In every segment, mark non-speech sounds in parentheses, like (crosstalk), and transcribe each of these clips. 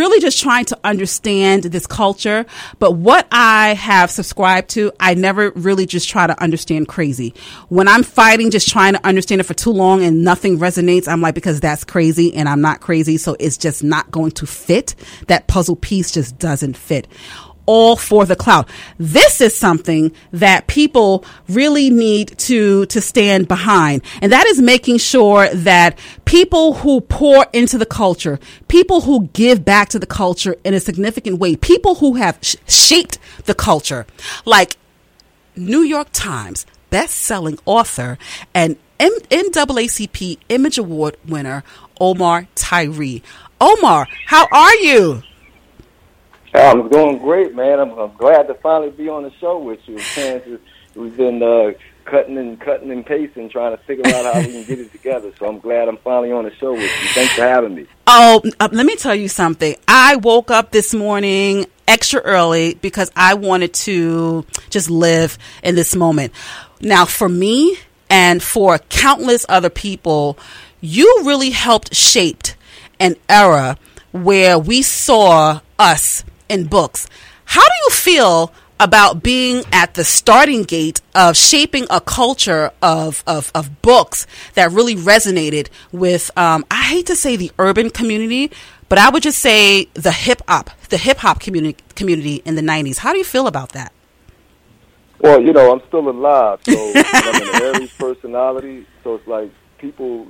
really just trying to understand this culture, but what I have subscribed to, I never really just try to understand crazy. When I'm fighting, just trying to understand it for too long and nothing resonates, I'm like, because that's crazy and I'm not crazy, so it's just not going to fit. That puzzle piece just doesn't fit all for the cloud. This is something that people really need to, to stand behind. And that is making sure that people who pour into the culture, people who give back to the culture in a significant way, people who have sh- shaped the culture, like New York Times best-selling author and M- NAACP Image Award winner Omar Tyree. Omar, how are you? I'm doing great, man. I'm, I'm glad to finally be on the show with you. (laughs) Kansas, we've been uh, cutting and cutting and pasting, trying to figure out how we can get it (laughs) together. So I'm glad I'm finally on the show with you. Thanks for having me. Oh, uh, let me tell you something. I woke up this morning extra early because I wanted to just live in this moment. Now, for me and for countless other people, you really helped shape an era where we saw us in books. How do you feel about being at the starting gate of shaping a culture of, of, of books that really resonated with, um, I hate to say the urban community, but I would just say the hip hop, the hip hop community, community in the 90s. How do you feel about that? Well, you know, I'm still alive, so I'm an (laughs) Aries personality, so it's like people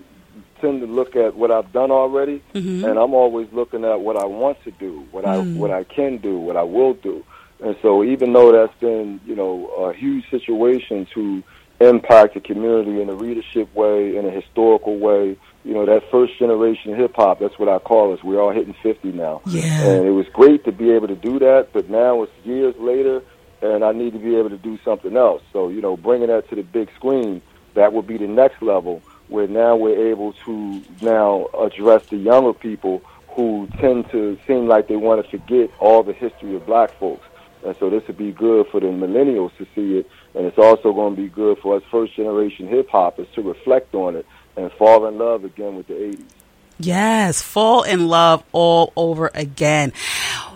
tend to look at what I've done already, Mm-hmm. and I'm always looking at what I want to do, what I what I can do, what I will do. And so, even though that's been you know a huge situation to impact the community in a readership way, in a historical way, you know that first generation hip hop. That's what I call us. We're all hitting 50 now, Yeah. and it was great to be able to do that. But now it's years later, and I need to be able to do something else. So you know, bringing that to the big screen, that would be the next level where now we're able to now address the younger people who tend to seem like they want to forget all the history of black folks. And so this would be good for the millennials to see it, and it's also going to be good for us first generation hip hoppers to reflect on it and fall in love again with the 80s. Yes, fall in love all over again.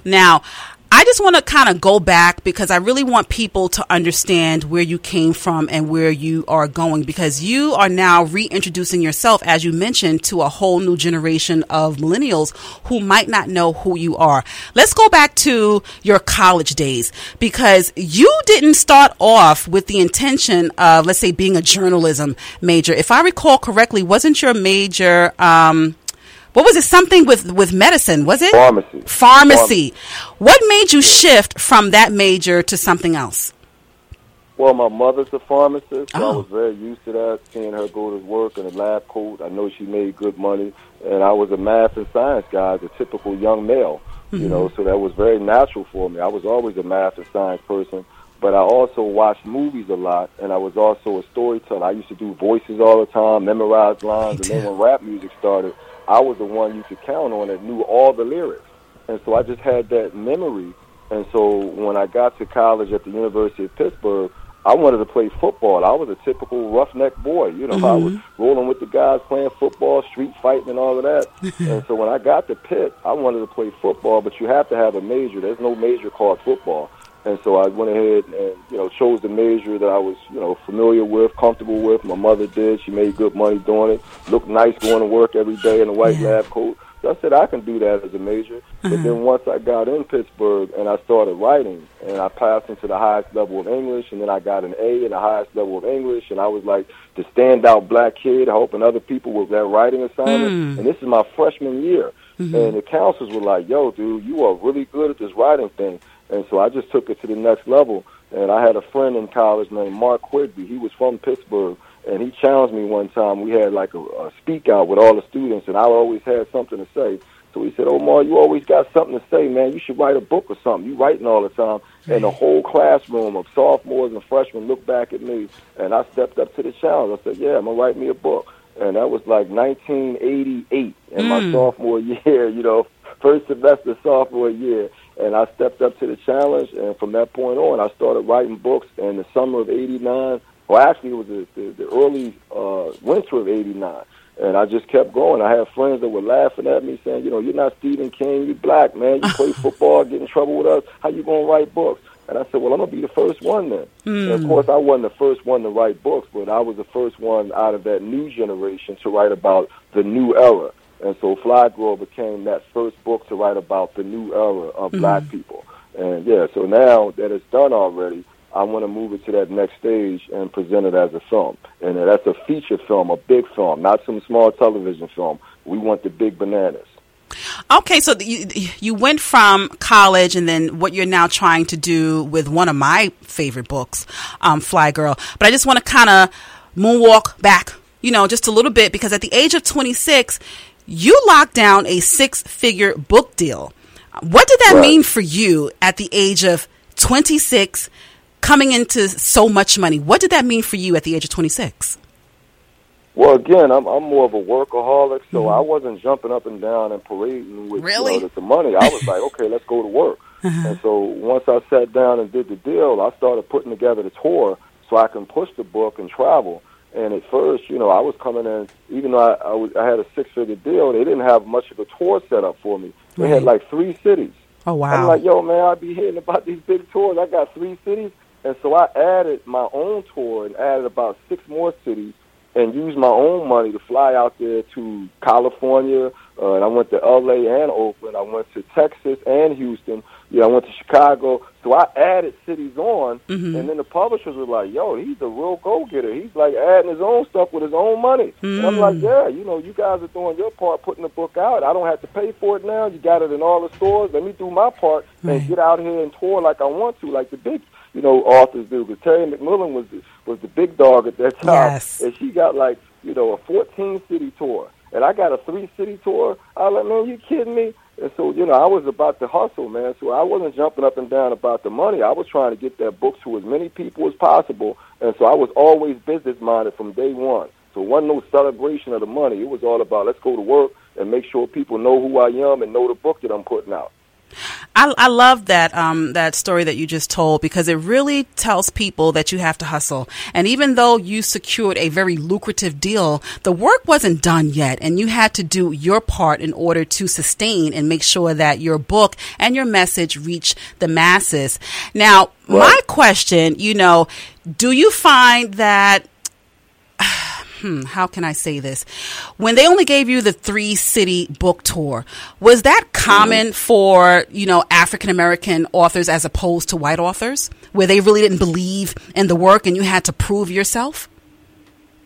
Now, I just want to kind of go back because I really want people to understand where you came from and where you are going because you are now reintroducing yourself, as you mentioned, to a whole new generation of millennials who might not know who you are. Let's go back to your college days because you didn't start off with the intention of, let's say, being a journalism major. If I recall correctly, wasn't your major, um, what was it? Something with with medicine, was it? Pharmacy. Pharmacy. What made you shift from that major to something else? Well, my mother's a pharmacist, so I Oh. was very used to that, seeing her go to work in a lab coat. I know she made good money, and I was a math and science guy, the typical young male, you mm-hmm. know, so that was very natural for me. I was always a math and science person, but I also watched movies a lot, and I was also a storyteller. I used to do voices all the time, memorize lines, and then when rap music started, I was the one you could count on that knew all the lyrics. And so I just had that memory. And so when I got to college at the University of Pittsburgh, I wanted to play football. I was a typical roughneck boy. You know, I was mm-hmm. rolling with the guys playing football, street fighting, and all of that. (laughs) and so when I got to Pitt, I wanted to play football, but you have to have a major. There's no major called football. And so I went ahead and, you know, chose the major that I was, you know, familiar with, comfortable with. My mother did. She made good money doing it. Looked nice going to work every day in a white Yeah. lab coat. So I said I can do that as a major. But uh-huh. then once I got in Pittsburgh and I started writing and I passed into the highest level of English and then I got an A in the highest level of English and I was like the standout black kid helping other people with that writing assignment. Mm. And this is my freshman year. Mm-hmm. And the counselors were like, yo, dude, you are really good at this writing thing. And so I just took it to the next level. And I had a friend in college named Mark Quigby. He was from Pittsburgh. And he challenged me one time. We had like a, a speak out with all the students, and I always had something to say. So he said, Omar, you always got something to say, man. You should write a book or something. You writing all the time. and the whole classroom of sophomores and freshmen looked back at me, and I stepped up to the challenge. I said, "Yeah, I'm gonna write me a book." And that was like 1988 in mm. my sophomore (laughs) year. You know, first semester sophomore year, and I stepped up to the challenge. And from that point on, I started writing books. In the summer of '89, well, actually, it was the, the, the early uh, winter of '89. And I just kept going. I had friends that were laughing at me, saying, "You know, you're not Stephen King. You black man. You play (laughs) football, get in trouble with us. How you gonna write books?" And I said, "Well, I'm gonna be the first one then." Mm. And of course, I wasn't the first one to write books, but I was the first one out of that new generation to write about the new era. And so, Flyy Girl became that first book to write about the new era of mm. black people. And yeah, so now that it's done already, I want to move it to that next stage and present it as a film. And that's a feature film, a big film, not some small television film. We want the big bananas. Okay, so you, you went from college and then what you're now trying to do with one of my favorite books, um, Flyy Girl. But I just want to kind of moonwalk back, you know, just a little bit because at the age of 26, you locked down a six figure book deal. What did that right. mean for you at the age of 26? coming into so much money. What did that mean for you at the age of 26? Well, again, I'm I'm more of a workaholic, so mm-hmm. I wasn't jumping up and down and parading with really? you know, the money. I was like, (laughs) okay, let's go to work. Uh-huh. And so once I sat down and did the deal, I started putting together the tour so I can push the book and travel. And at first, you know, I was coming in, even though I, I, was, I had a six figure deal, they didn't have much of a tour set up for me. They right. had like three cities. Oh, wow. I'm like, yo, man, I be hearing about these big tours. I got three cities. And so I added my own tour and added about six more cities and used my own money to fly out there to California. Uh, and I went to L.A. and Oakland. I went to Texas and Houston. Yeah, I went to Chicago. So I added cities on, mm-hmm. and then the publishers were like, "Yo, he's a real go-getter. He's like adding his own stuff with his own money." Mm. And I'm like, mm. "Yeah, you know, you guys are doing your part, putting the book out. I don't have to pay for it now. You got it in all the stores. Let me do my part right. and get out here and tour like I want to, like the big you know, authors do. Because Terry McMillan was the, was the big dog at that time, yes. and she got like you know a 14 city tour, and I got a three city tour. I was like, man, you kidding me? And so you know, I was about to hustle, man. So I wasn't jumping up and down about the money. I was trying to get that book to as many people as possible, and so I was always business minded from day one. So it wasn't no celebration of the money. It was all about let's go to work and make sure people know who I am and know the book that I'm putting out. I, I love that um, that story that you just told because it really tells people that you have to hustle. And even though you secured a very lucrative deal, the work wasn't done yet, and you had to do your part in order to sustain and make sure that your book and your message reach the masses. Now, right. my question, you know, do you find that hmm, how can I say this? When they only gave you the three city book tour, was that common mm-hmm. for, you know, African American authors as opposed to white authors, where they really didn't believe in the work and you had to prove yourself?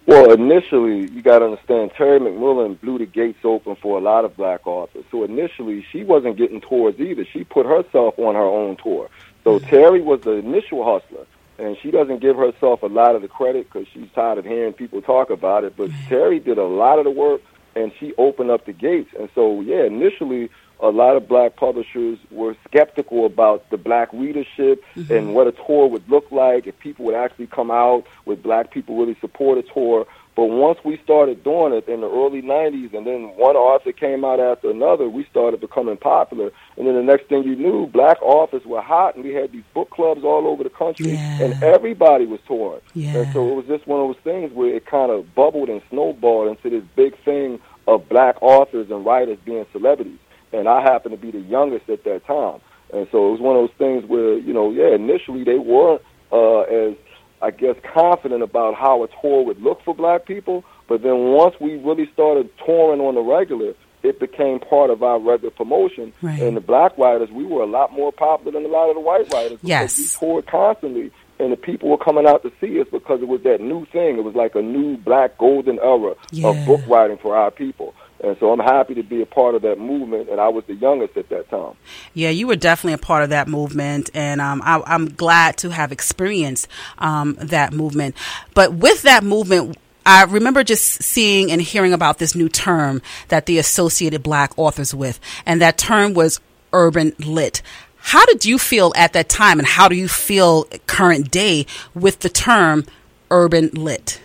Well, initially, you got to understand, Terry McMillan blew the gates open for a lot of black authors. So initially, she wasn't getting tours either. She put herself on her own tour. So mm-hmm. Terry was the initial hustler and she doesn't give herself a lot of the credit because she's tired of hearing people talk about it. But Terry did a lot of the work, and she opened up the gates. And so, yeah, initially, a lot of black publishers were skeptical about the black readership mm-hmm. and what a tour would look like if people would actually come out, would black people really support a tour. But once we started doing it in the early 90s, and then one author came out after another, we started becoming popular. And then the next thing you knew, black authors were hot, and we had these book clubs all over the country, yeah. and everybody was touring. Yeah. And so it was just one of those things where it kind of bubbled and snowballed into this big thing of black authors and writers being celebrities. And I happened to be the youngest at that time. And so it was one of those things where, you know, yeah, initially they weren't uh, as I guess, confident about how a tour would look for black people. But then once we really started touring on the regular, it became part of our regular promotion. Right. And the black writers, we were a lot more popular than a lot of the white writers. Yes. We toured constantly. And the people were coming out to see us because it was that new thing. It was like a new black golden era yeah. of book writing for our people. And so I'm happy to be a part of that movement, and I was the youngest at that time. Yeah, you were definitely a part of that movement, and um, I, am glad to have experienced um, that movement. But with that movement, I remember just seeing and hearing about this new term that the Associated Black Authors with, and that term was urban lit. How did you feel at that time, and how do you feel current day with the term urban lit?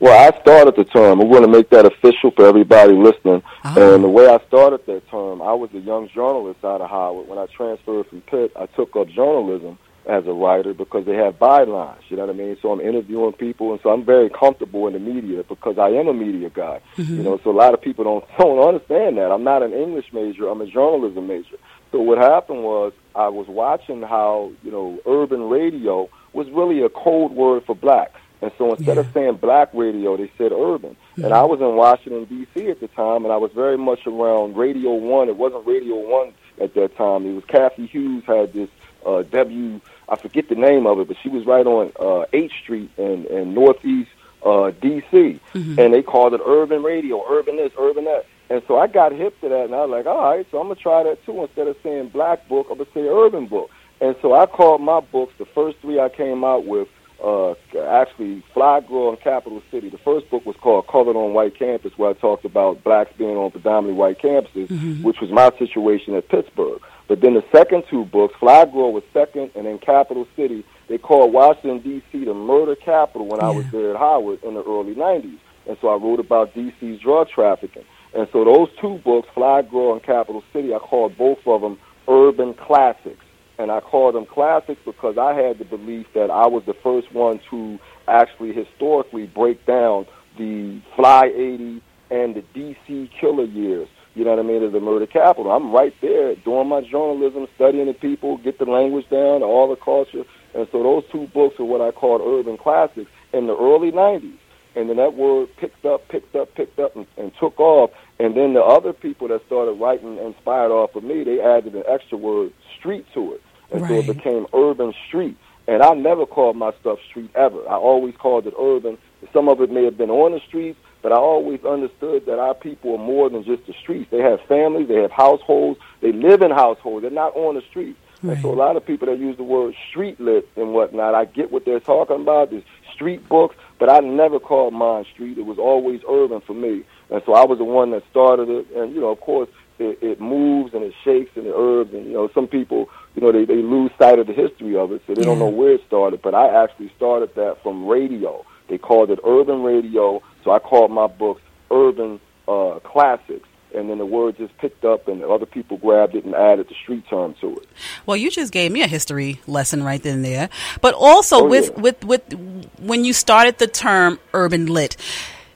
Well, I started the term. I'm going to make that official for everybody listening. Oh. And the way I started that term, I was a young journalist out of Howard. When I transferred from Pitt, I took up journalism as a writer because they have bylines. You know what I mean? So I'm interviewing people, and so I'm very comfortable in the media because I am a media guy. Mm-hmm. You know, so a lot of people don't (laughs) don't understand that. I'm not an English major. I'm a journalism major. So what happened was I was watching how you know urban radio was really a code word for blacks. And so instead yeah. of saying black radio, they said urban. Mm-hmm. And I was in Washington, D.C. at the time, and I was very much around Radio 1. It wasn't Radio 1 at that time. It was Cathy Hughes had this uh, W, I forget the name of it, but she was right on uh, 8th Street in, in Northeast uh, D.C. Mm-hmm. And they called it urban radio, urban this, urban that. And so I got hip to that, and I was like, all right, so I'm going to try that too. Instead of saying black book, I'm going to say urban book. And so I called my books, the first three I came out with, uh, actually Flyy Girl in Capital City. The first book was called Colored on White Campus, where I talked about blacks being on predominantly white campuses, mm-hmm. which was my situation at Pittsburgh. But then the second two books, Flyy Girl was second, and then Capital City, they called Washington, D.C. the murder capital when yeah. I was there at Howard in the early 90s. And so I wrote about D.C.'s drug trafficking. And so those two books, Flyy Girl and Capital City, I called both of them urban classics and I called them classics because I had the belief that I was the first one to actually historically break down the Fly 80 and the DC killer years. You know what I mean? As the murder capital. I'm right there doing my journalism, studying the people, get the language down, all the culture. And so those two books are what I called urban classics in the early 90s. And then that word picked up, picked up, picked up, and, and took off. And then the other people that started writing inspired off of me, they added an extra word, street, to it and right. so it became urban street. And I never called my stuff street ever. I always called it urban. Some of it may have been on the streets, but I always understood that our people are more than just the streets. They have families, they have households, they live in households. They're not on the streets. Right. And so a lot of people that use the word street lit and whatnot, I get what they're talking about. There's street books, but I never called mine street. It was always urban for me. And so I was the one that started it. And, you know, of course, it, it moves and it shakes and it herbs. And, you know, some people you know, they, they lose sight of the history of it, so they yeah. don't know where it started. But I actually started that from radio. They called it urban radio, so I called my books urban uh, classics. And then the word just picked up, and other people grabbed it and added the street term to it. Well, you just gave me a history lesson right then and there. But also, oh, with, yeah. with with when you started the term urban lit,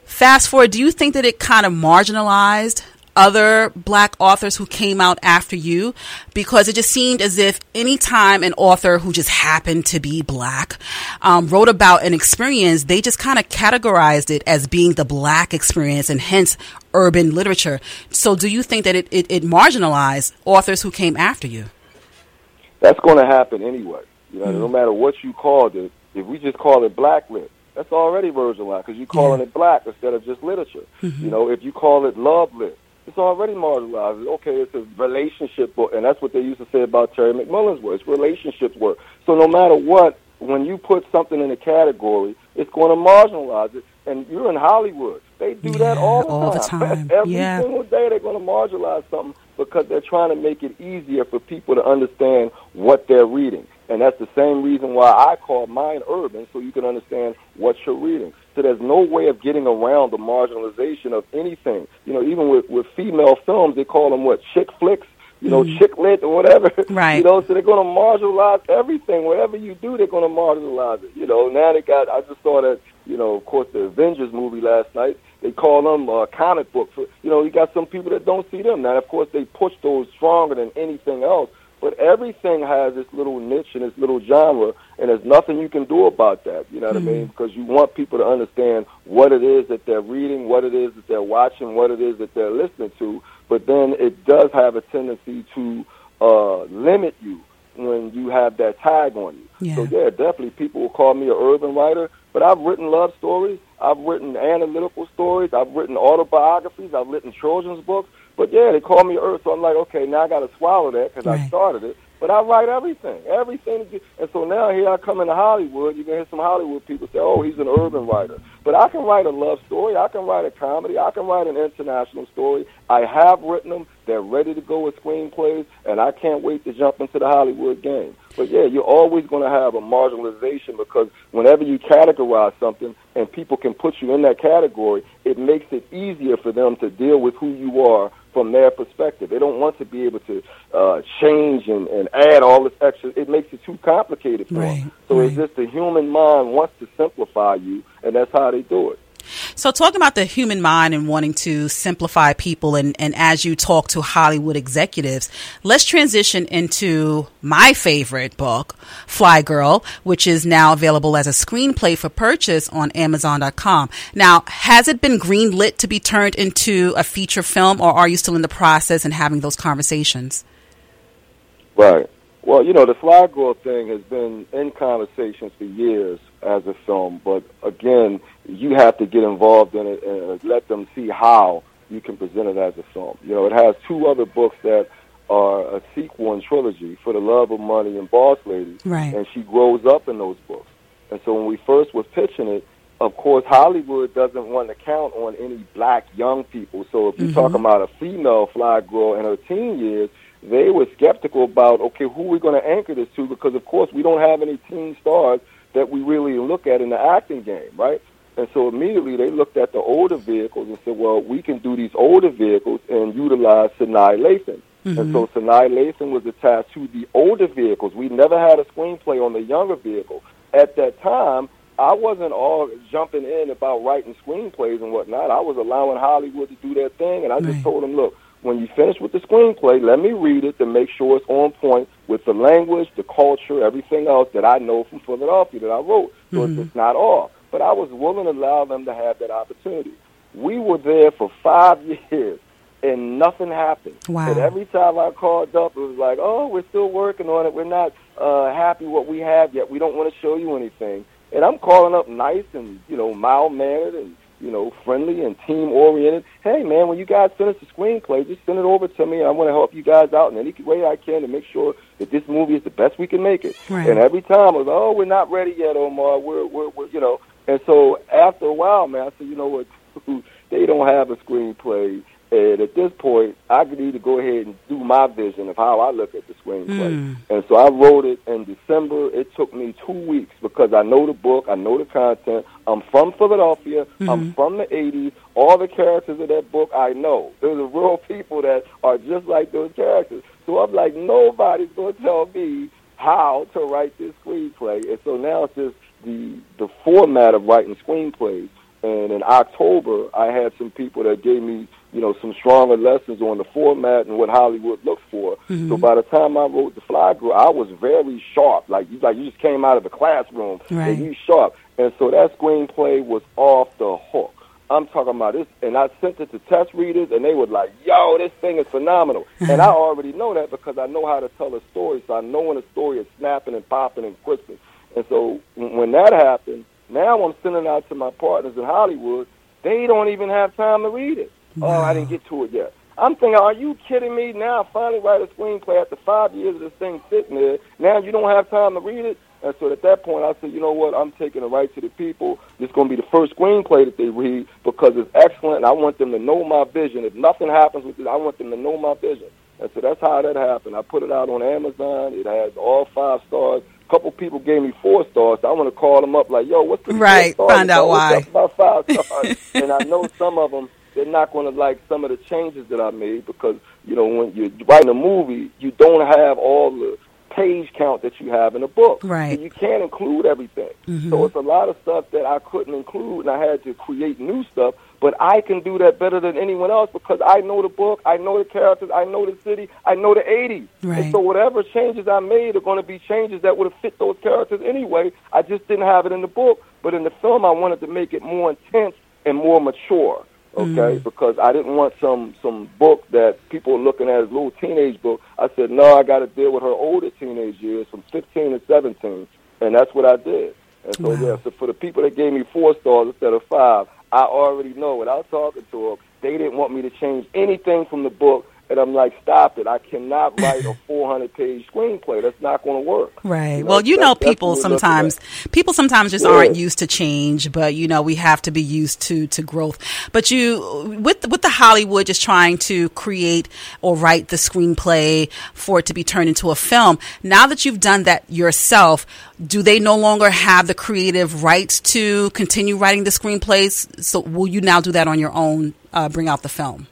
fast forward, do you think that it kind of marginalized other black authors who came out after you because it just seemed as if anytime an author who just happened to be black um, wrote about an experience, they just kind of categorized it as being the black experience and hence urban literature. So do you think that it, it, it marginalized authors who came after you? That's going to happen anyway. You know, mm-hmm. no matter what you called it, if we just call it black lit, that's already marginalized because you're calling yeah. it black instead of just literature. Mm-hmm. You know, if you call it love lit, it's already marginalized. Okay, it's a relationship book, and that's what they used to say about Terry McMillan's work. It's relationships work. So no matter what, when you put something in a category, it's going to marginalize it. And you're in Hollywood. They do yeah, that all the all time. The time. Every yeah. single day they're going to marginalize something because they're trying to make it easier for people to understand what they're reading. And that's the same reason why I call mine urban, so you can understand what you're reading. So there's no way of getting around the marginalization of anything. You know, even with, with female films, they call them what, chick flicks? You know, mm. chick lit or whatever. (laughs) Right. You know, so they're going to marginalize everything. Whatever you do, they're going to marginalize it. You know, now they got, I just saw that, you know, of course, the Avengers movie last night. They call them uh, comic books. You know, you got some people that don't see them. Now, of course, they push those stronger than anything else. But everything has its little niche and its little genre, and there's nothing you can do about that. You know what mm-hmm. I mean? Because you want people to understand what it is that they're reading, what it is that they're watching, what it is that they're listening to. But then it does have a tendency to uh, limit you when you have that tag on you. Yeah. So yeah, definitely people will call me an urban writer, but I've written love stories, I've written analytical stories, I've written autobiographies, I've written children's books. But yeah, they call me Earth, so I'm like, okay, now I got to swallow that because right. I started it. but I write everything, everything. And so now here I come into Hollywood. You're gonna hear some Hollywood people say, "Oh, he's an urban writer," but I can write a love story. I can write a comedy. I can write an international story. I have written them. They're ready to go with screenplays, and I can't wait to jump into the Hollywood game. But yeah, you're always going to have a marginalization because whenever you categorize something and people can put you in that category, it makes it easier for them to deal with who you are from their perspective. They don't want to be able to uh, change and, and add all this extra. It makes it too complicated for right, them. So right. it's just the human mind wants to simplify you, and that's how they do it. So, talking about the human mind and wanting to simplify people, and, and as you talk to Hollywood executives, let's transition into my favorite book, Flyy Girl, which is now available as a screenplay for purchase on Amazon.com. Now, has it been greenlit to be turned into a feature film, or are you still in the process and having those conversations? Right. Well, you know, the Flyy Girl thing has been in conversations for years as a film, but again, you have to get involved in it and let them see how you can present it as a film. You know, it has two other books that are a sequel and trilogy, For the Love of Money and Boss Lady, right. and she grows up in those books. And so when we first was pitching it, of course, Hollywood doesn't want to count on any black young people. So if you're Mhm. talking about a female fly girl in her teen years, they were skeptical about, okay, who are we going to anchor this to? Because, of course, we don't have any teen stars that we really look at in the acting game, right? And so immediately they looked at the older vehicles and said, well, we can do these older vehicles and utilize Sanaa Lathan. And mm-hmm. so Sanaa Lathan was attached to the older vehicles. We never had a screenplay on the younger vehicle. At that time, I wasn't all jumping in about writing screenplays and whatnot. I was allowing Hollywood to do their thing, and I just told them, look, when you finish with the screenplay, let me read it to make sure it's on point with the language, the culture, everything else that I know from Philadelphia that I wrote. So it's mm-hmm. not off. But I was willing to allow them to have that opportunity. We were there for five (laughs) years, and nothing happened. Wow. And every time I called up, it was like, "Oh, we're still working on it. We're not uh, happy what we have yet. We don't want to show you anything." And I'm calling up nice and you know mild mannered and you know friendly and team oriented. Hey man, when you guys finish the screenplay, just send it over to me. I want to help you guys out in any way I can to make sure that this movie is the best we can make it. Right. And every time I was, "Oh, we're not ready yet, Omar. We're we're, we're you know." And so after a while, man, I said, "You know what? (laughs) they don't have a screenplay." And at this point, I could either go ahead and do my vision of how I look at the screenplay. Mm. And so I wrote it in December. It took me two weeks because I know the book, I know the content. I'm from Philadelphia. I'm from the 80s. All the characters of that book I know. There's a real people that are just like those characters. So I'm like, nobody's going to tell me how to write this screenplay. And so now it's just the the format of writing screenplays. And in October, I had some people that gave me, you know, some stronger lessons on the format and what Hollywood looks for. Mm-hmm. So by the time I wrote The Flyy Girl, I was very sharp. Like you, like you just came out of the classroom Right. and you sharp. And so that screenplay was off the hook. I'm talking about this, and I sent it to test readers, and they were like, "Yo, this thing is phenomenal." Mm-hmm. and I already know that because I know how to tell a story. So I know when a story is snapping and popping and crisping. And so when that happened, now I'm sending out to my partners in Hollywood. They don't even have time to read it. Oh, I didn't get to it yet. I'm thinking, are you kidding me? Now I finally write a screenplay after five years of this thing sitting there. Now you don't have time to read it. And so at that point, I said, you know what? I'm taking it right to the people. Is going to be the first screenplay that they read because it's excellent, and I want them to know my vision. If nothing happens with it, I want them to know my vision. And so that's how that happened. I put it out on Amazon. It has all five stars. A couple people gave me four stars. So I want to call them up like, yo, what's the Right, find out why. About five (laughs) stars? and I know some of them they're not going to like some of the changes that I made because you know when you're writing a movie, you don't have all the page count that you have in a book. Right. So you can't include everything. So mm-hmm. it's a lot of stuff that I couldn't include, and I had to create new stuff. But I can do that better than anyone else because I know the book, I know the characters, I know the city, I know the 80s. Right. And so whatever changes I made are going to be changes that would have fit those characters anyway. I just didn't have it in the book. But in the film, I wanted to make it more intense and more mature. Okay, mm. because I didn't want some some book that people are looking at as a little teenage book. I said no, I got to deal with her older teenage years from 15 to 17, and that's what I did. And so Wow. yeah, so for the people that gave me four stars instead of five, I already know without talking to them, they didn't want me to change anything from the book. And I'm like, stop it! I cannot write a (laughs) 400 page screenplay. That's not going to work. Right. You know, well, you know, people sometimes people sometimes just yeah. aren't used to change, but you know, we have to be used to to growth. But you with with the Hollywood just trying to create or write the screenplay for it to be turned into a film. Now that you've done that yourself, do they no longer have the creative rights to continue writing the screenplays? So will you now do that on your own? Uh, bring out the film.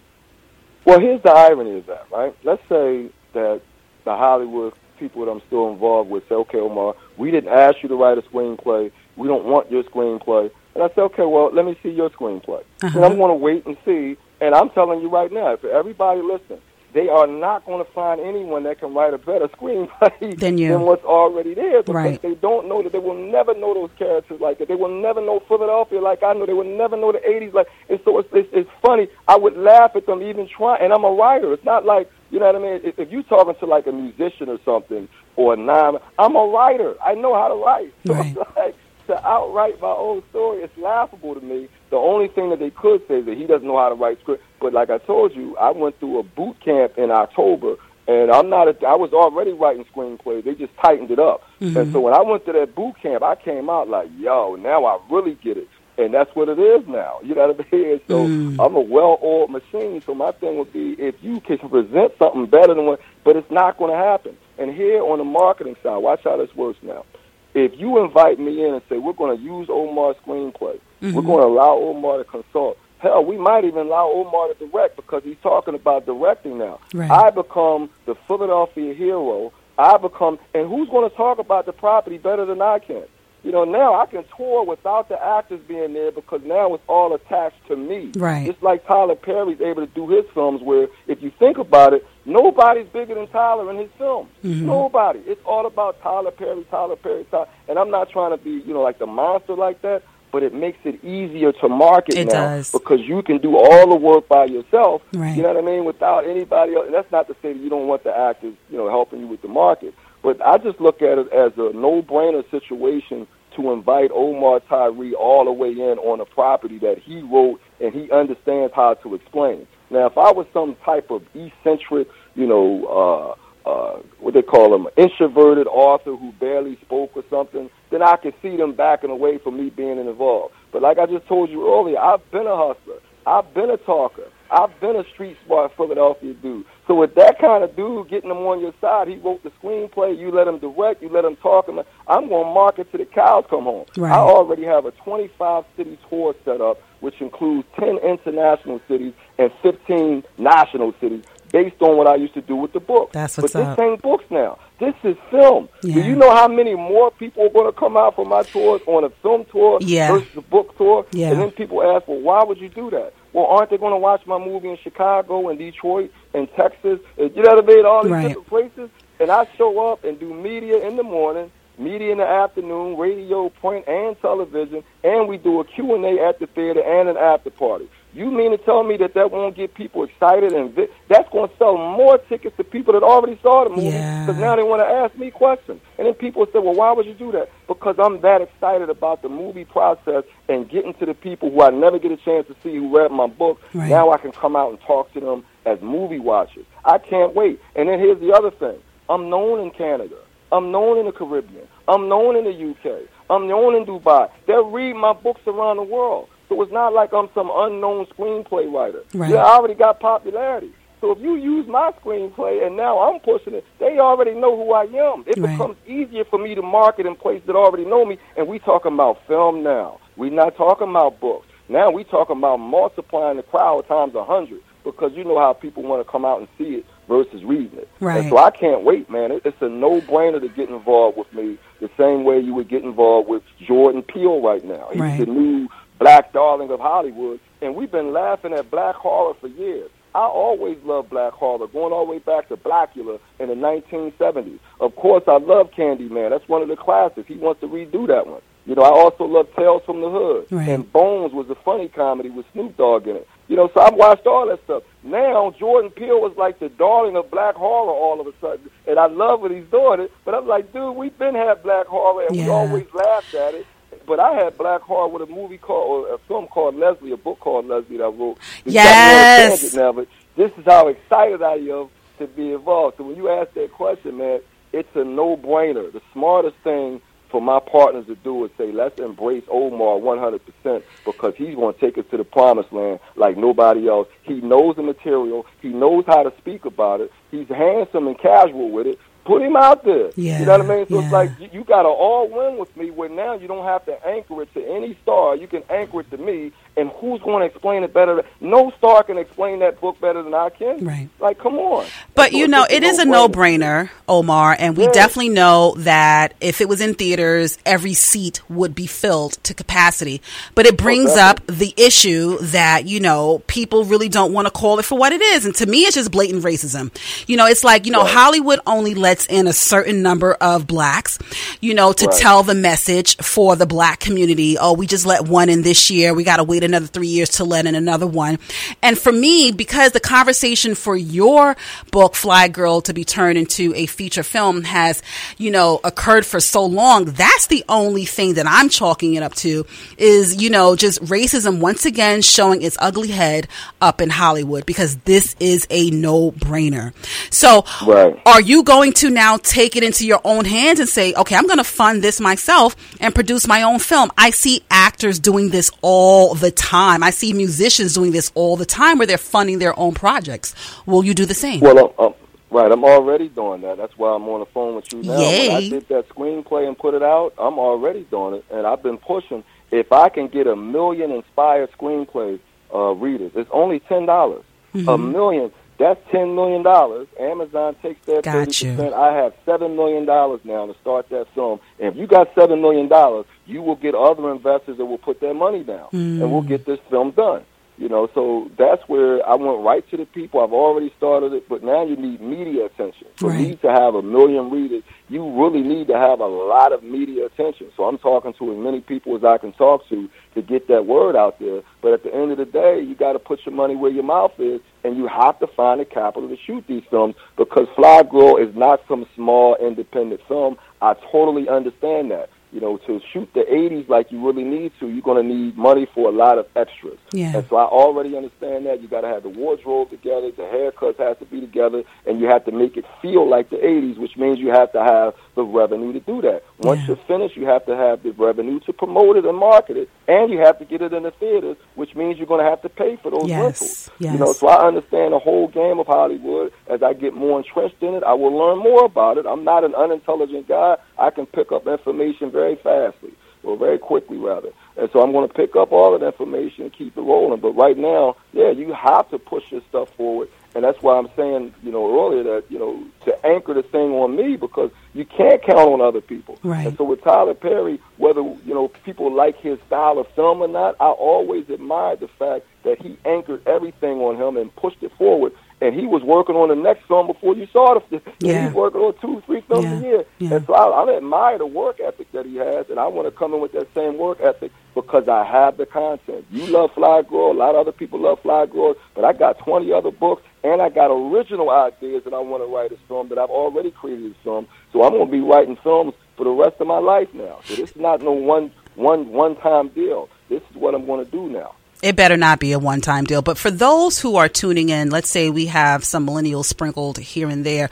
Well, here's the irony of that, right? Let's say that the Hollywood people that I'm still involved with say, okay, Omar, we didn't ask you to write a screenplay. We don't want your screenplay. And I say, okay, well, let me see your screenplay. Uh-huh. And I'm going to wait and see. And I'm telling you right now, for everybody listening, they are not going to find anyone that can write a better screenplay (laughs) than, you. than what's already there because right. they don't know that they will never know those characters like that. They will never know Philadelphia like I know. They will never know the 80s like. And so it's, it's, it's funny. I would laugh at them even trying. And I'm a writer. It's not like you know what I mean. If, if you're talking to like a musician or something or a non, I'm a writer. I know how to write. So right. (laughs) like, to outright my own story, it's laughable to me. The only thing that they could say is that he doesn't know how to write script. But like I told you, I went through a boot camp in October, and I'm not. A, I was already writing screenplays. They just tightened it up. Mm-hmm. And so when I went to that boot camp, I came out like, yo, now I really get it. And that's what it is now. (laughs) You know what I mean? So mm. I'm a well-oiled machine. So my thing would be if you can present something better than what, but it's not going to happen. And here on the marketing side, watch how this works now if you invite me in and say we're going to use Omar's screenplay, mm-hmm. we're going to allow Omar to consult. Hell, we might even allow Omar to direct because he's talking about directing now. Right. I become the Philadelphia hero. I become, and who's going to talk about the property better than I can? You know, now I can tour without the actors being there because now it's all attached to me. Right. It's like Tyler Perry's able to do his films, where if you think about it, nobody's bigger than Tyler in his films. Mm-hmm. Nobody. It's all about Tyler Perry, Tyler Perry, Tyler. And I'm not trying to be, you know, like the monster like that, but it makes it easier to market it now does. because you can do all the work by yourself. Right. You know what I mean? Without anybody else. And that's not to say that you don't want the actors, you know, helping you with the market. But I just look at it as a no-brainer situation to invite Omar Tyree all the way in on a property that he wrote and he understands how to explain. Now, if I was some type of eccentric, you know, uh, uh, what they call him, introverted author who barely spoke or something, then I could see them backing away from me being involved. But like I just told you earlier, I've been a hustler. I've been a talker. I've been a street smart Philadelphia dude. So with that kind of dude getting them on your side, he wrote the screenplay. You let him direct. You let him talk. And I'm going to market to the cows come home. Right. I already have a 25 city tour set up, which includes 10 international cities and 15 national cities, based on what I used to do with the book. That's what's but this up. ain't books now. This is film. Yeah. Do you know how many more people are going to come out for my tours on a film tour yeah. versus a book tour? Yeah. And then people ask, well, why would you do that? Well, aren't they going to watch my movie in Chicago and Detroit and Texas? And, you know what I mean? All these right. different places. And I show up and do media in the morning, media in the afternoon, radio, print, and television, and we do a Q&A at the theater and an after party. You mean to tell me that that won't get people excited and vi- that's going to sell more tickets to people that already saw the movie because Yeah. now they want to ask me questions. And then people say, well, why would you do that? Because I'm that excited about the movie process and getting to the people who I never get a chance to see who read my book. Right. Now I can come out and talk to them as movie watchers. I can't wait. And then here's the other thing. I'm known in Canada. I'm known in the Caribbean. I'm known in the UK. I'm known in Dubai. They'll read my books around the world. So it's not like I'm some unknown screenplay writer. Right. Yeah, I already got popularity. So if you use my screenplay and now I'm pushing it, they already know who I am. It Right. becomes easier for me to market in places that already know me. And we talking about film now. We're not talking about books. Now we talking about multiplying the crowd times a hundred because you know how people want to come out and see it versus reading it. Right. And so I can't wait, man. It, it's a no-brainer to get involved with me the same way you would get involved with Jordan Peele right now. He's Right. the new black darling of Hollywood, and we've been laughing at black horror for years. I always loved black horror, going all the way back to Blackula in the 1970s. Of course, I love Candyman. That's one of the classics. He wants to redo that one. You know, I also love Tales from the Hood. Right. And Bones was a funny comedy with Snoop Dogg in it. You know, so I've watched all that stuff. Now, Jordan Peele was like the darling of black horror all of a sudden. And I love what he's doing it. But I'm like, dude, we've been had black horror and we always laughed at it. But I had black horror with a movie called, or a film called Leslie, a book called Leslie that I wrote. It's got me on a Yes. Now, but this is how excited I am to be involved. So when you ask that question, man, it's a no-brainer. The smartest thing for my partners to do is say, let's embrace Omar 100% because he's going to take us to the promised land like nobody else. He knows the material. He knows how to speak about it. He's handsome and casual with it put him out there. Yeah, you know what I mean? So yeah. it's like you, you got to all win with me. Where now you don't have to anchor it to any star. You can anchor it to me. And who's going to explain it better? No star can explain that book better than I can. Right. Like, come on. But you know, it is a no-brainer. no-brainer, Omar, and we Yeah. definitely know that if it was in theaters, every seat would be filled to capacity. But it brings up the issue that, you know, people really don't want to call it for what it is. And to me, it's just blatant racism. You know, it's like, you know, Right. Hollywood only lets in a certain number of blacks, you know, to Right. tell the message for the black community. Oh, we just let one in this year. We got to wait another three years to let in another one. And for me, because the conversation for your book, Flyy Girl, to be turned into a feature film has, you know, occurred for so long, that's the only thing that I'm chalking it up to is, you know, just racism once again showing its ugly head up in Hollywood because this is a no brainer. So, Right. are you going to now take it into your own hands and say, okay, I'm going to fund this myself and produce my own film? I see actors doing this all the time. I see musicians doing this all the time where they're funding their own projects. Will you do the same? Well, right. I'm already doing that. That's why I'm on the phone with you now. When I did that screenplay and put it out, I'm already doing it, and I've been pushing. If I can get a million inspired screenplay uh, readers, it's only ten dollars. Mm-hmm. A million. That's ten million dollars. Amazon takes their Got thirty percent. I have seven million dollars now to start that film. And if you got seven million dollars, you will get other investors that will put their money down, and we'll hmm. get this film done. You know, so that's where I went right to the people. I've already started it, but now you need media attention. For me to have a million readers, you really need to have a lot of media attention. So I'm talking to as many people as I can talk to to get that word out there. But at the end of the day, you got to put your money where your mouth is, and you have to find the capital to shoot these films because Flyy Girl is not some small independent film. I totally understand that. You know, to shoot the 80s like you really need to, you're going to need money for a lot of extras. Yeah. And so I already understand that. You got to have the wardrobe together, the haircuts has to be together, and you have to make it feel like the 80s, which means you have to have the revenue to do that. Once Yeah. you're finished, you have to have the revenue to promote it and market it, and you have to get it in the theaters, which means you're going to have to pay for those Yes, rentals. yes. You know, so I understand the whole game of Hollywood. As I get more entrenched in it, I will learn more about it. I'm not an unintelligent guy. I can pick up information very fastly, or very quickly, rather. And so I'm going to pick up all of the information and keep it rolling. But right now, yeah, you have to push this stuff forward. And that's why I'm saying, you know, earlier that, you know, to anchor the thing on me because you can't count on other people. Right. And so with Tyler Perry, whether, you know, people like his style of film or not, I always admired the fact that he anchored everything on him and pushed it forward. And he was working on the next film before you saw the. (laughs) Yeah. He's working on two, three films Yeah. a year. Yeah. And so I, I admire the work ethic that he has, and I want to come in with that same work ethic because I have the content. You love Flyy Girl, a lot of other people love Flyy Girl, but I got 20 other books, and I got original ideas that I want to write a film that I've already created a film. So I'm going to be writing films for the rest of my life now. So this is not no one one one time deal. This is what I'm going to do now. It better not be a one time deal. But for those who are tuning in, let's say we have some millennials sprinkled here and there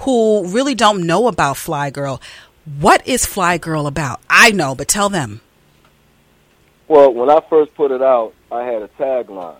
who really don't know about Flyy Girl. What is Flyy Girl about? I know, but tell them. Well, when I first put it out, I had a tagline,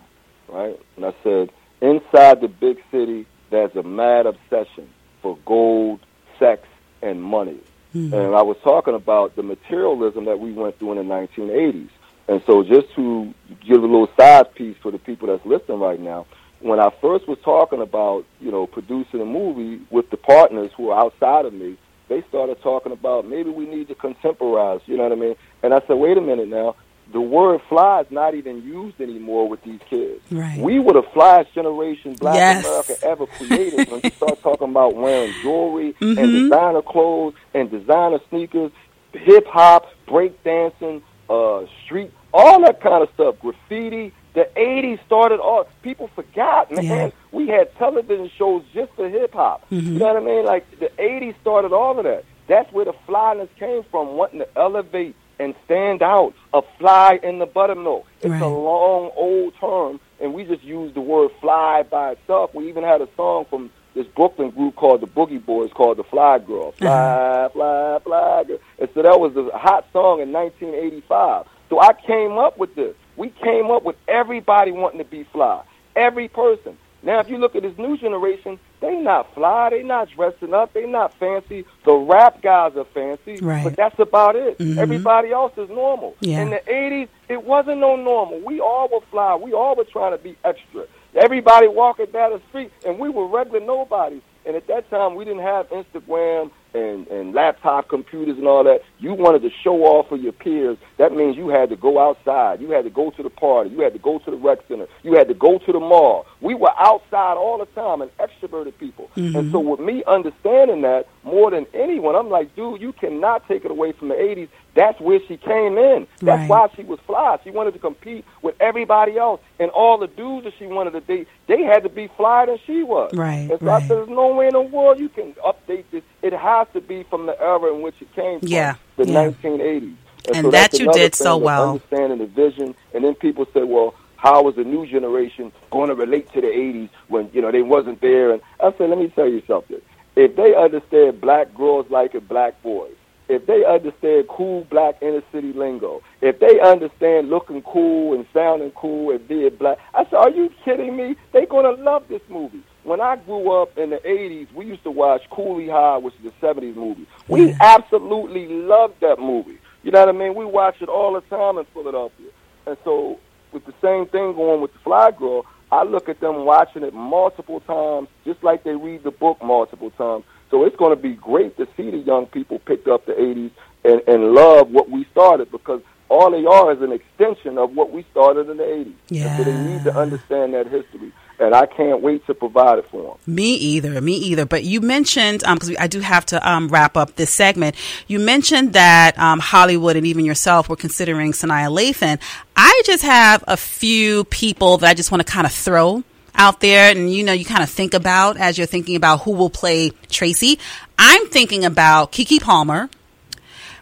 right? And I said, "Inside the big city, there's a mad obsession for gold, sex, and money." Hmm. And I was talking about the materialism that we went through in the 1980s. And so, just to give a little side piece for the people that's listening right now, when I first was talking about, you know, producing a movie with the partners who are outside of me, they started talking about maybe we need to contemporize, you know what I mean? And I said, wait a minute now, the word fly is not even used anymore with these kids. Right. We were the flyest generation Black Yes. America ever created when you start talking about wearing jewelry and Mhm. designer clothes and designer sneakers, hip hop, break dancing, uh, street, all that kind of stuff, graffiti. The 80s started all. People forgot, man. Yeah. We had television shows just for hip hop. Mhm. You know what I mean? Like the 80s started all of that. That's where the flyness came from, wanting to elevate and stand out, a fly in the buttermilk. It's Right. a long, old term, and we we just used the word fly by itself. We even had a song from this Brooklyn group called the Boogie Boys called the Fly Girl. Fly, uh-huh. fly, fly girl. And so that was a hot song in 1985. So I came up with this. We came up with everybody wanting to be fly. Every person. Now, if you look at this new generation, they not fly, they not dressing up, they not fancy. The rap guys are fancy, right. but that's about it. Mm-hmm. Everybody else is normal. Yeah. In the '80s, it wasn't no normal. We all were fly. We all were trying to be extra. Everybody walking down the street, and we were regular nobodies. And at that time, we didn't have Instagram and, and laptop computers and all that. You wanted to show off for your peers. That means you had to go outside. You had to go to the party. You had to go to the rec center. You had to go to the mall. We were outside all the time and extroverted people. Mm-hmm. And so with me understanding that more than anyone, I'm like, dude, you cannot take it away from the 80s. That's where she came in. That's right. why she was fly. She wanted to compete with everybody else. And all the dudes that she wanted to date, they had to be flyer than she was. Right. And so right. I said, there's no way in the world you can update this. It has to be from the era in which it came from, yeah. the yeah. 1980s. And, and so that you did so well. Understanding the vision. And then people say, well, how is the new generation going to relate to the 80s when, you know, they wasn't there? And I said, let me tell you something. If they understand black girls like it, black boys, if they understand cool black inner city lingo, if they understand looking cool and sounding cool and being black, I said, are you kidding me? They're going to love this movie. When I grew up in the 80s, we used to watch Cooley High, which is a 70s movie. We mm-hmm. absolutely loved that movie. You know what I mean? We watch it all the time in Philadelphia. And so, with the same thing going with the Flyy Girl, I look at them watching it multiple times, just like they read the book multiple times. So it's going to be great to see the young people pick up the 80s and, and love what we started because all they are is an extension of what we started in the 80s. Yeah. so they need to understand that history. And I can't wait to provide it for them. Me either, me either. But you mentioned, because um, I do have to um, wrap up this segment, you mentioned that um, Hollywood and even yourself were considering Sanaa Lathan. I just have a few people that I just want to kind of throw out there and you know you kind of think about as you're thinking about who will play Tracy. I'm thinking about Keke Palmer,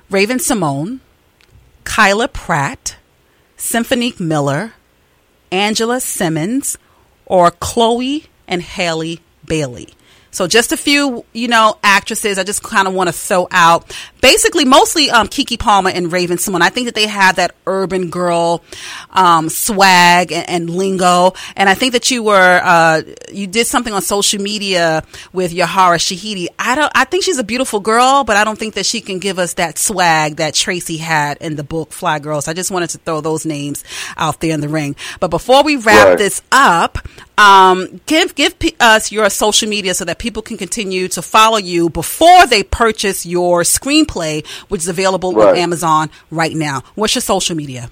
Raven-Symoné, Kyla Pratt, Symphonique Miller, Angela Simmons, or Chloe and Halle Bailey. So just a few, you know, actresses I just kind of want to throw out. Basically, mostly um, Keke Palmer and Raven-Symoné. I think that they have that urban girl um, swag and, and, lingo. And I think that you were uh, you did something on social media with Yara Shahidi. I don't. I think she's a beautiful girl, but I don't think that she can give us that swag that Tracy had in the book Flyy Girls. I just wanted to throw those names out there in the ring. But before we wrap right. this up, um, give give us your social media so that people can continue to follow you before they purchase your screenplay, which is available right. on Amazon right now. What's your social media?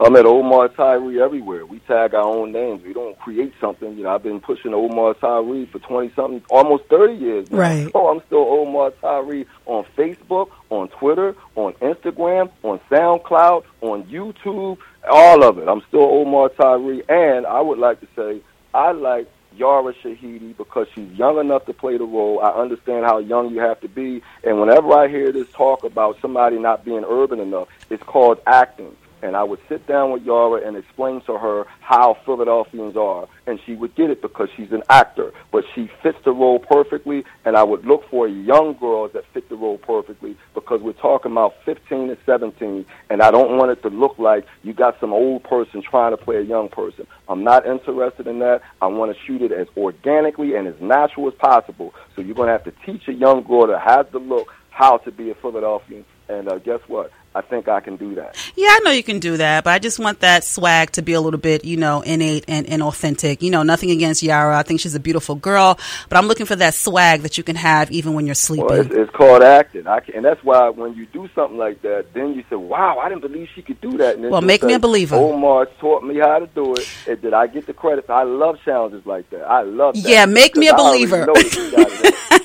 I'm at Omar Tyree everywhere. We tag our own names. We don't create something. You know, I've been pushing Omar Tyree for 20 something, almost 30 years now. Right. (laughs) Oh, I'm still Omar Tyree on Facebook, on Twitter, on Instagram, on SoundCloud, on YouTube, all of it. I'm still Omar Tyree. And I would like to say, I like Yara Shahidi because she's young enough to play the role. I understand how young you have to be. And whenever I hear this talk about somebody not being urban enough, it's called acting and I would sit down with Yara and explain to her how Philadelphians are, and she would get it because she's an actor, but she fits the role perfectly, and I would look for young girls that fit the role perfectly because we're talking about 15 and 17, and I don't want it to look like you got some old person trying to play a young person. I'm not interested in that. I want to shoot it as organically and as natural as possible. So you're going to have to teach a young girl that has the look how to be a Philadelphian. And uh, guess what? I think I can do that. Yeah, I know you can do that, but I just want that swag to be a little bit, you know, innate and, and authentic. You know, nothing against Yara. I think she's a beautiful girl, but I'm looking for that swag that you can have even when you're sleeping. Well, it's, it's called acting. I can, and that's why when you do something like that, then you say, wow, I didn't believe she could do that. well, make say, me a believer. Omar taught me how to do it. And did I get the credit? I love challenges like that. I love that. Yeah, make me a believer. (laughs)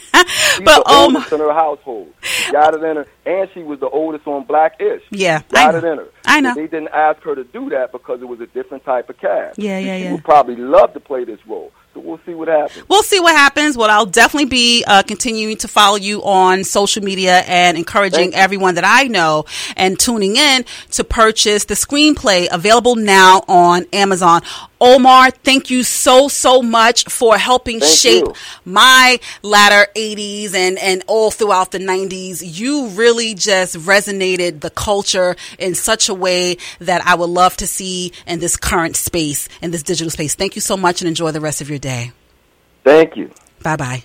but um, in her household, she got it in her, and she was the oldest on Black-ish. Yeah, got it in her. I know. They didn't ask her to do that because it was a different type of cast. Yeah, yeah, she yeah. would probably love to play this role. So we'll see what happens. We'll see what happens. Well, I'll definitely be uh, continuing to follow you on social media and encouraging everyone that I know and tuning in to purchase the screenplay available now on Amazon. Omar, thank you so, so much for helping Thank shape you. my latter 80s and, and all throughout the 90s. You really just resonated the culture in such a way that I would love to see in this current space, in this digital space. Thank you so much and enjoy the rest of your day. Thank you. Bye bye.